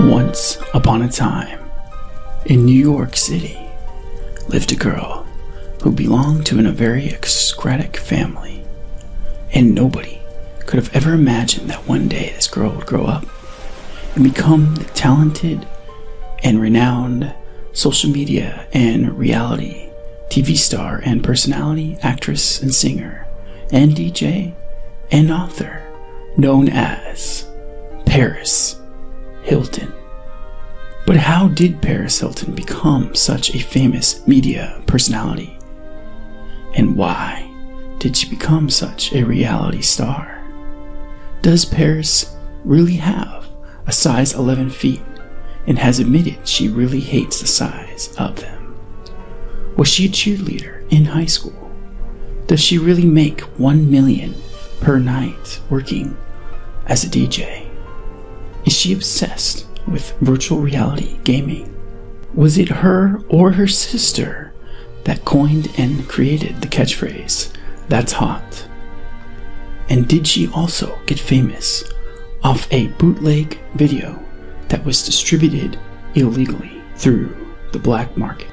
Once upon a time, in New York City, lived a girl who belonged to a very aristocratic family. And nobody could have ever imagined that one day this girl would grow up and become the talented and renowned social media and reality TV star and personality, actress and singer, and DJ and author known as Paris Hilton. But how did Paris Hilton become such a famous media personality? And why did she become such a reality star? Does Paris really have a size 11 feet and has admitted she really hates the size of them? Was she a cheerleader in high school? Does she really make 1 million per night working as a DJ? Is she obsessed with virtual reality gaming? Was it her or her sister that coined and created the catchphrase, that's hot? And did she also get famous off a bootleg video that was distributed illegally through the black market?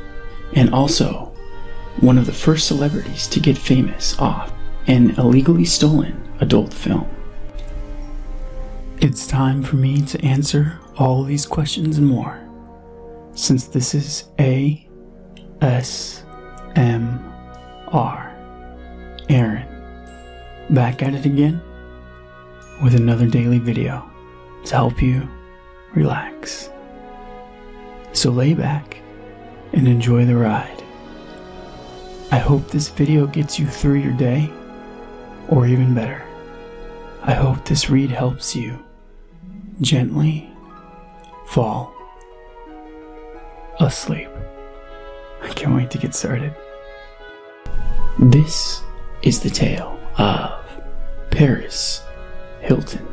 And also, one of the first celebrities to get famous off an illegally stolen adult film. It's time for me to answer all these questions and more. Since this is A S M R. Aaron, back at it again with another daily video to help you relax. So lay back and enjoy the ride. I hope this video gets you through your day, or even better, I hope this read helps you gently fall asleep. I can't wait to get started. This is the tale of Paris Hilton.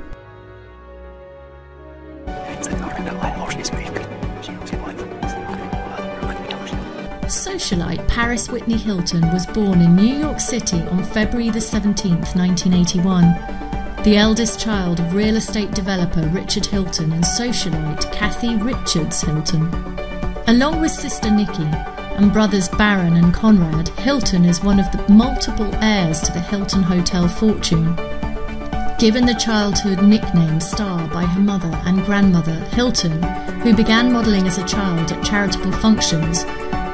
Socialite Paris Whitney Hilton was born in New York City on February the 17th, 1981 the eldest child of real estate developer Richard Hilton and socialite Kathy Richards Hilton. Along with sister Nikki and brothers Baron and Conrad, Hilton is one of the multiple heirs to the Hilton Hotel fortune. Given the childhood nickname Star by her mother and grandmother, Hilton, who began modelling as a child at charitable functions,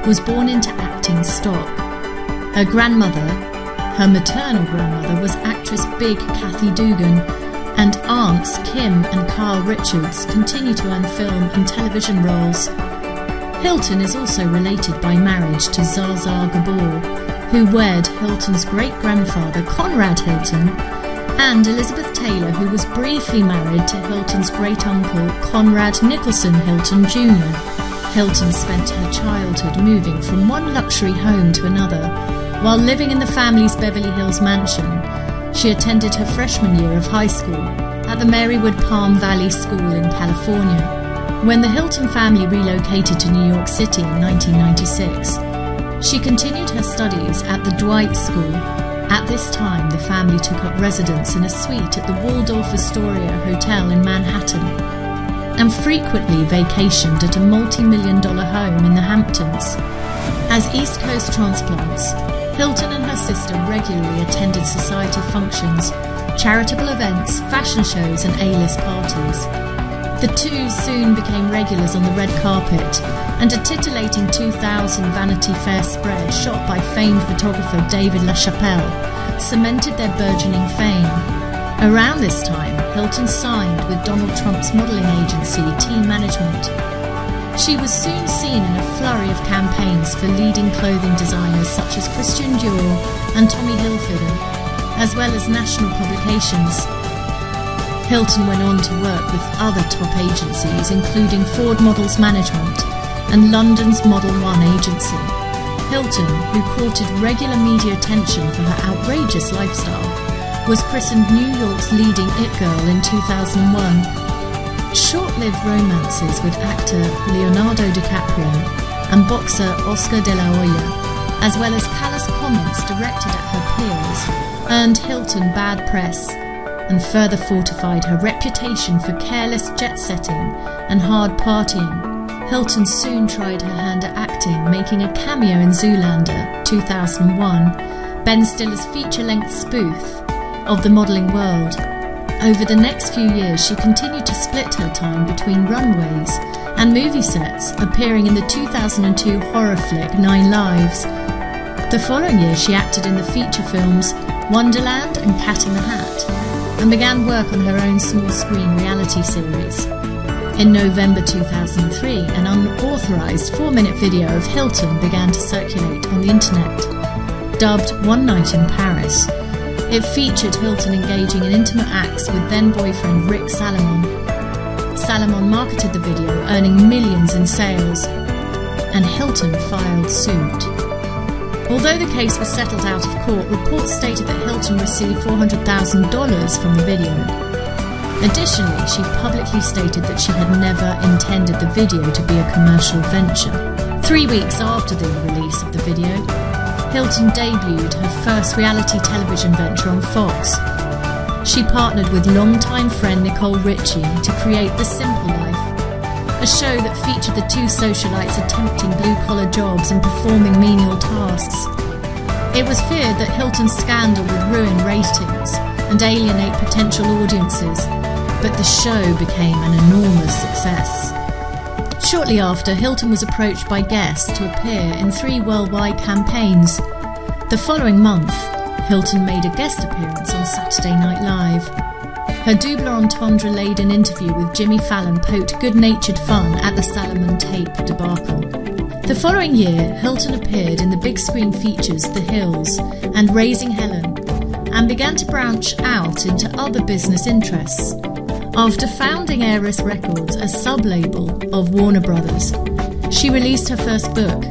was born into acting stock. Her grandmother, her maternal grandmother, was actress Big Kathy Dugan, and aunts Kim and Kyle Richards continue to earn film and television roles. Hilton is also related by marriage to Zsa Gabor, who wed Hilton's great grandfather Conrad Hilton, and Elizabeth Taylor, who was briefly married to Hilton's great uncle Conrad Nicholson Hilton Jr. Hilton spent her childhood moving from one luxury home to another. While living in the family's Beverly Hills mansion, she attended her freshman year of high school at the Marywood Palm Valley School in California. When the Hilton family relocated to New York City in 1996, she continued her studies at the Dwight School. At this time, the family took up residence in a suite at the Waldorf Astoria Hotel in Manhattan and frequently vacationed at a multi million dollar home in the Hamptons. As East Coast transplants, Hilton and her sister regularly attended society functions, charitable events, fashion shows, and A list parties. The two soon became regulars on the red carpet, and a titillating 2000 Vanity Fair spread shot by famed photographer David LaChapelle cemented their burgeoning fame. Around this time, Hilton signed with Donald Trump's modeling agency, T Management. She was soon seen in a flurry of campaigns for leading clothing designers such as Christian Dior and Tommy Hilfiger, as well as national publications. Hilton went on to work with other top agencies, including Ford Models Management and London's Model One agency. Hilton, who courted regular media attention for her outrageous lifestyle, was christened New York's leading it girl in 2001. Short lived romances with actor Leonardo DiCaprio and boxer Oscar de la Hoya, as well as callous comments directed at her peers, earned Hilton bad press and further fortified her reputation for careless jet setting and hard partying. Hilton soon tried her hand at acting, making a cameo in Zoolander 2001, Ben Stiller's feature length spoof of the modelling world. Over the next few years, she continued to split her time between runways and movie sets, appearing in the 2002 horror flick Nine Lives. The following year, she acted in the feature films Wonderland and Cat in the Hat, and began work on her own small screen reality series. In November 2003, an unauthorized four minute video of Hilton began to circulate on the internet. Dubbed One Night in Paris, it featured Hilton engaging in intimate acts with then boyfriend Rick Salomon. Salomon marketed the video, earning millions in sales, and Hilton filed suit. Although the case was settled out of court, reports stated that Hilton received $400,000 from the video. Additionally, she publicly stated that she had never intended the video to be a commercial venture. Three weeks after the release of the video, Hilton debuted her first reality television venture on Fox. She partnered with longtime friend Nicole Richie to create The Simple Life, a show that featured the two socialites attempting blue collar jobs and performing menial tasks. It was feared that Hilton's scandal would ruin ratings and alienate potential audiences, but the show became an enormous success. Shortly after, Hilton was approached by Guess to appear in three worldwide campaigns. The following month, Hilton made a guest appearance on Saturday Night Live. Her double entendre laden interview with Jimmy Fallon poked good natured fun at the Salomon tape debacle. The following year, Hilton appeared in the big screen features The Hillz and Raising Helen and began to branch out into other business interests. After founding Heiress Records, a sub label of Warner Brothers, she released her first book,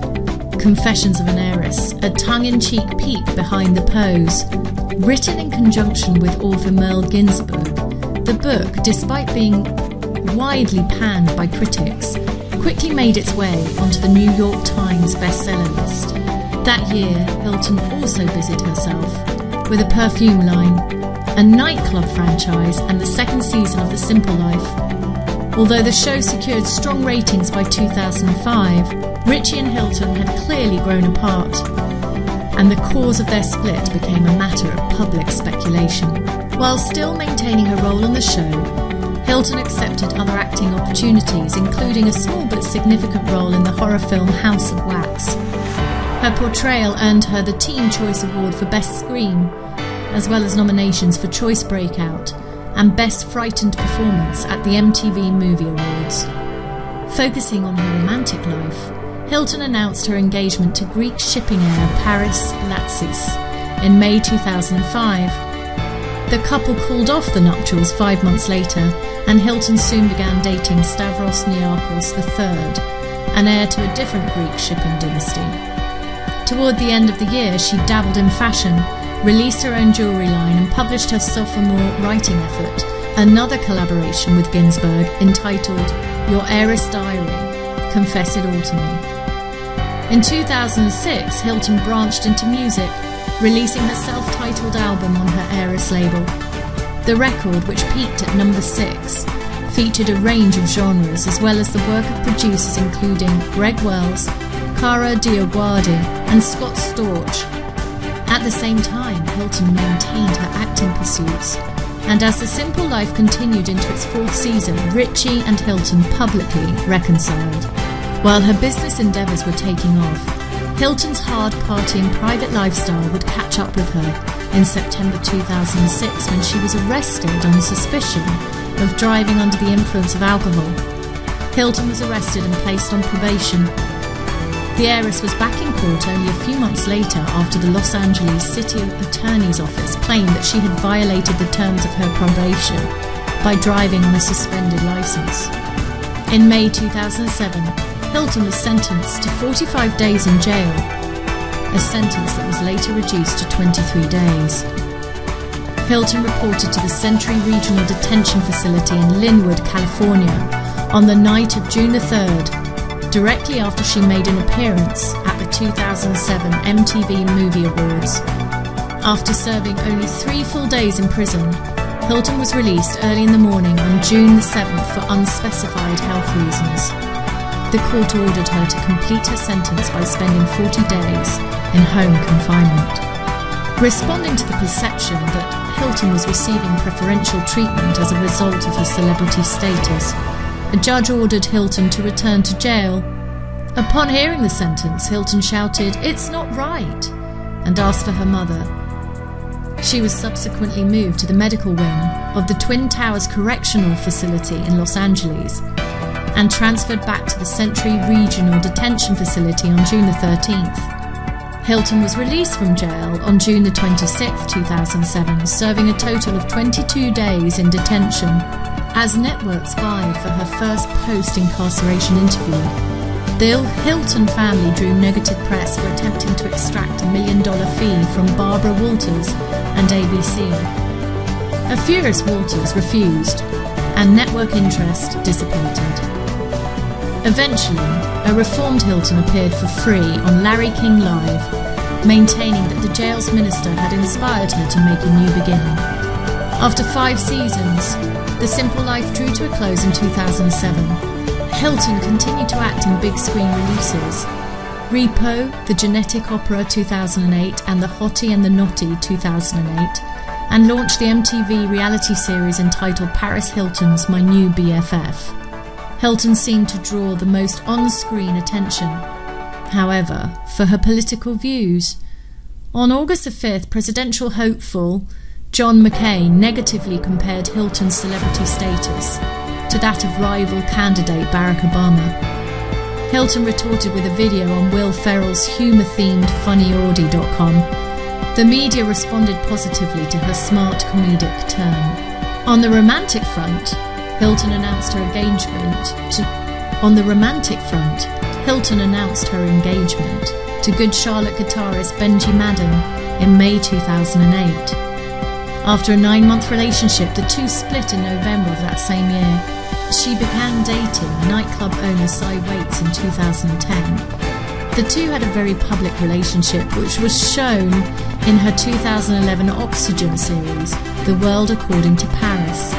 Confessions of an Heiress, a tongue in cheek peek behind the pose. Written in conjunction with author Merle Ginsberg, the book, despite being widely panned by critics, quickly made its way onto the New York Times bestseller list. That year, Hilton also busied herself with a perfume line a nightclub franchise, and the second season of The Simple Life. Although the show secured strong ratings by 2005, Richie and Hilton had clearly grown apart, and the cause of their split became a matter of public speculation. While still maintaining her role on the show, Hilton accepted other acting opportunities, including a small but significant role in the horror film House of Wax. Her portrayal earned her the Teen Choice Award for Best Scream as well as nominations for Choice Breakout and Best Frightened Performance at the MTV Movie Awards. Focusing on her romantic life, Hilton announced her engagement to Greek shipping heir Paris Latsis in May 2005. The couple called off the nuptials five months later, and Hilton soon began dating Stavros Niarchos III, an heir to a different Greek shipping dynasty. Toward the end of the year, she dabbled in fashion released her own jewellery line, and published her sophomore writing effort, another collaboration with Ginsberg entitled Your Heiress Diary Confess It All to Me. In 2006, Hilton branched into music, releasing her self titled album on her Heiress label. The record, which peaked at number six, featured a range of genres as well as the work of producers including Greg Wells, Kara DioGuardi, and Scott Storch, at the same time, Hilton maintained her acting pursuits. And as The Simple Life continued into its fourth season, Richie and Hilton publicly reconciled. While her business endeavours were taking off, Hilton's hard partying private lifestyle would catch up with her in September 2006 when she was arrested on suspicion of driving under the influence of alcohol. Hilton was arrested and placed on probation the heiress was back in court only a few months later after the Los Angeles City Attorney's Office claimed that she had violated the terms of her probation by driving on a suspended license. In May 2007, Hilton was sentenced to 45 days in jail, a sentence that was later reduced to 23 days. Hilton reported to the Century Regional Detention Facility in Lynwood, California, on the night of June the 3rd directly after she made an appearance at the 2007 MTV Movie Awards. After serving only three full days in prison, Hilton was released early in the morning on June the 7th for unspecified health reasons. The court ordered her to complete her sentence by spending 40 days in home confinement. Responding to the perception that Hilton was receiving preferential treatment as a result of her celebrity status, a judge ordered Hilton to return to jail. Upon hearing the sentence, Hilton shouted, It's not right, and asked for her mother. She was subsequently moved to the medical wing of the Twin Towers Correctional Facility in Los Angeles and transferred back to the Century Regional Detention Facility on June the 13th. Hilton was released from jail on June the 26th, 2007, serving a total of 22 days in detention as networks vied for her first post incarceration interview. The Hilton family drew negative press for attempting to extract a million dollar fee from Barbara Walters and ABC. A furious Walters refused, and network interest dissipated. Eventually, a reformed Hilton appeared for free on Larry King Live, maintaining that the jail's minister had inspired her to make a new beginning. After five seasons, The Simple Life drew to a close in 2007 Hilton continued to act in big screen releases. Repo, The Genetic Opera 2008, and The Hottie and the Nottie 2008, and launched the MTV reality series entitled Paris Hilton's My New BFF. Hilton seemed to draw the most on screen attention. However, for her political views, on August 5th, presidential hopeful John McCain negatively compared Hilton's celebrity status to that of rival candidate Barack Obama. Hilton retorted with a video on Will Ferrell's humour themed funnyordie.com. The media responded positively to her smart comedic turn. On the romantic front, Hilton announced her engagement to On the romantic front, Hilton announced her engagement to Good Charlotte guitarist Benji Madden in May 2008. After a nine month relationship, the two split in November of that same year. She began dating nightclub owner Cy Waits in 2010. The two had a very public relationship, which was shown in her 2011 Oxygen series, The World According to Paris.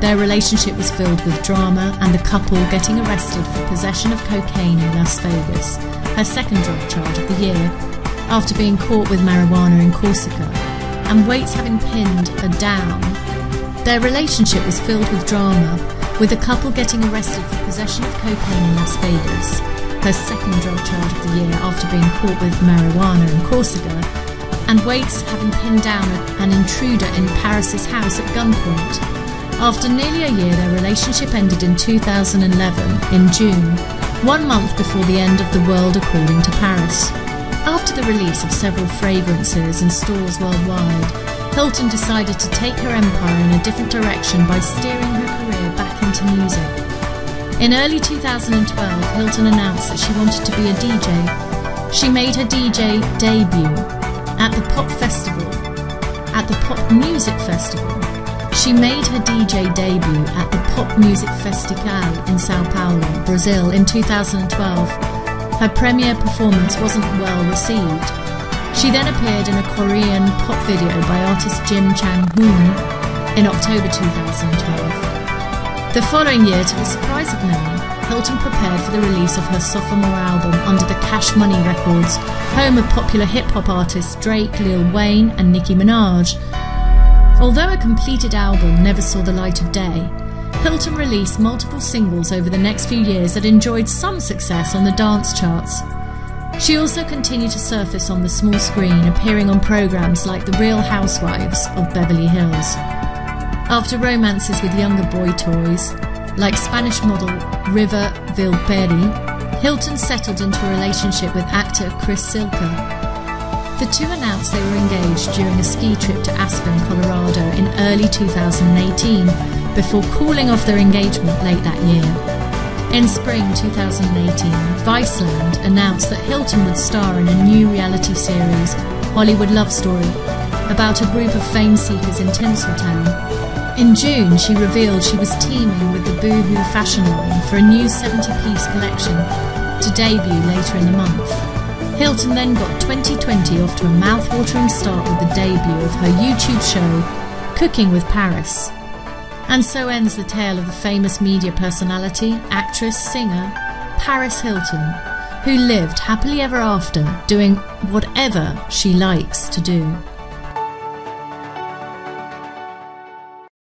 Their relationship was filled with drama and the couple getting arrested for possession of cocaine in Las Vegas, her second drug charge of the year, after being caught with marijuana in Corsica, and Waits having pinned her down. Their relationship was filled with drama, with the couple getting arrested for possession of cocaine in Las Vegas, her second drug charge of the year after being caught with marijuana in Corsica, and Waits having pinned down an intruder in Paris's house at gunpoint. After nearly a year, their relationship ended in 2011, in June, one month before the end of the world according to Paris. After the release of several fragrances in stores worldwide, Hilton decided to take her empire in a different direction by steering her career back into music. In early 2012, Hilton announced that she wanted to be a DJ. She made her DJ debut at the Pop Festival, at the Pop Music Festival. She made her DJ debut at the Pop Music Festival in Sao Paulo, Brazil in 2012. Her premiere performance wasn't well received. She then appeared in a Korean pop video by artist Jim Chang Hoon in October 2012. The following year, to the surprise of many, Hilton prepared for the release of her sophomore album under the Cash Money Records, home of popular hip hop artists Drake, Lil Wayne, and Nicki Minaj. Although a completed album never saw the light of day, Hilton released multiple singles over the next few years that enjoyed some success on the dance charts. She also continued to surface on the small screen, appearing on programs like The Real Housewives of Beverly Hills. After romances with younger boy toys, like Spanish model River Viiperi, Hilton settled into a relationship with actor Chris Zylka. The two announced they were engaged during a ski trip to Aspen, Colorado in early 2018, before calling off their engagement late that year. In spring 2018, Viceland announced that Hilton would star in a new reality series, Hollywood Love Story, about a group of fame seekers in Tinseltown in June, she revealed she was teaming with the Boohoo fashion line for a new 70 piece collection to debut later in the month. Hilton then got 2020 off to a mouth-watering start with the debut of her YouTube show, Cooking with Paris. And so ends the tale of the famous media personality, actress, singer, Paris Hilton, who lived happily ever after doing whatever she likes to do.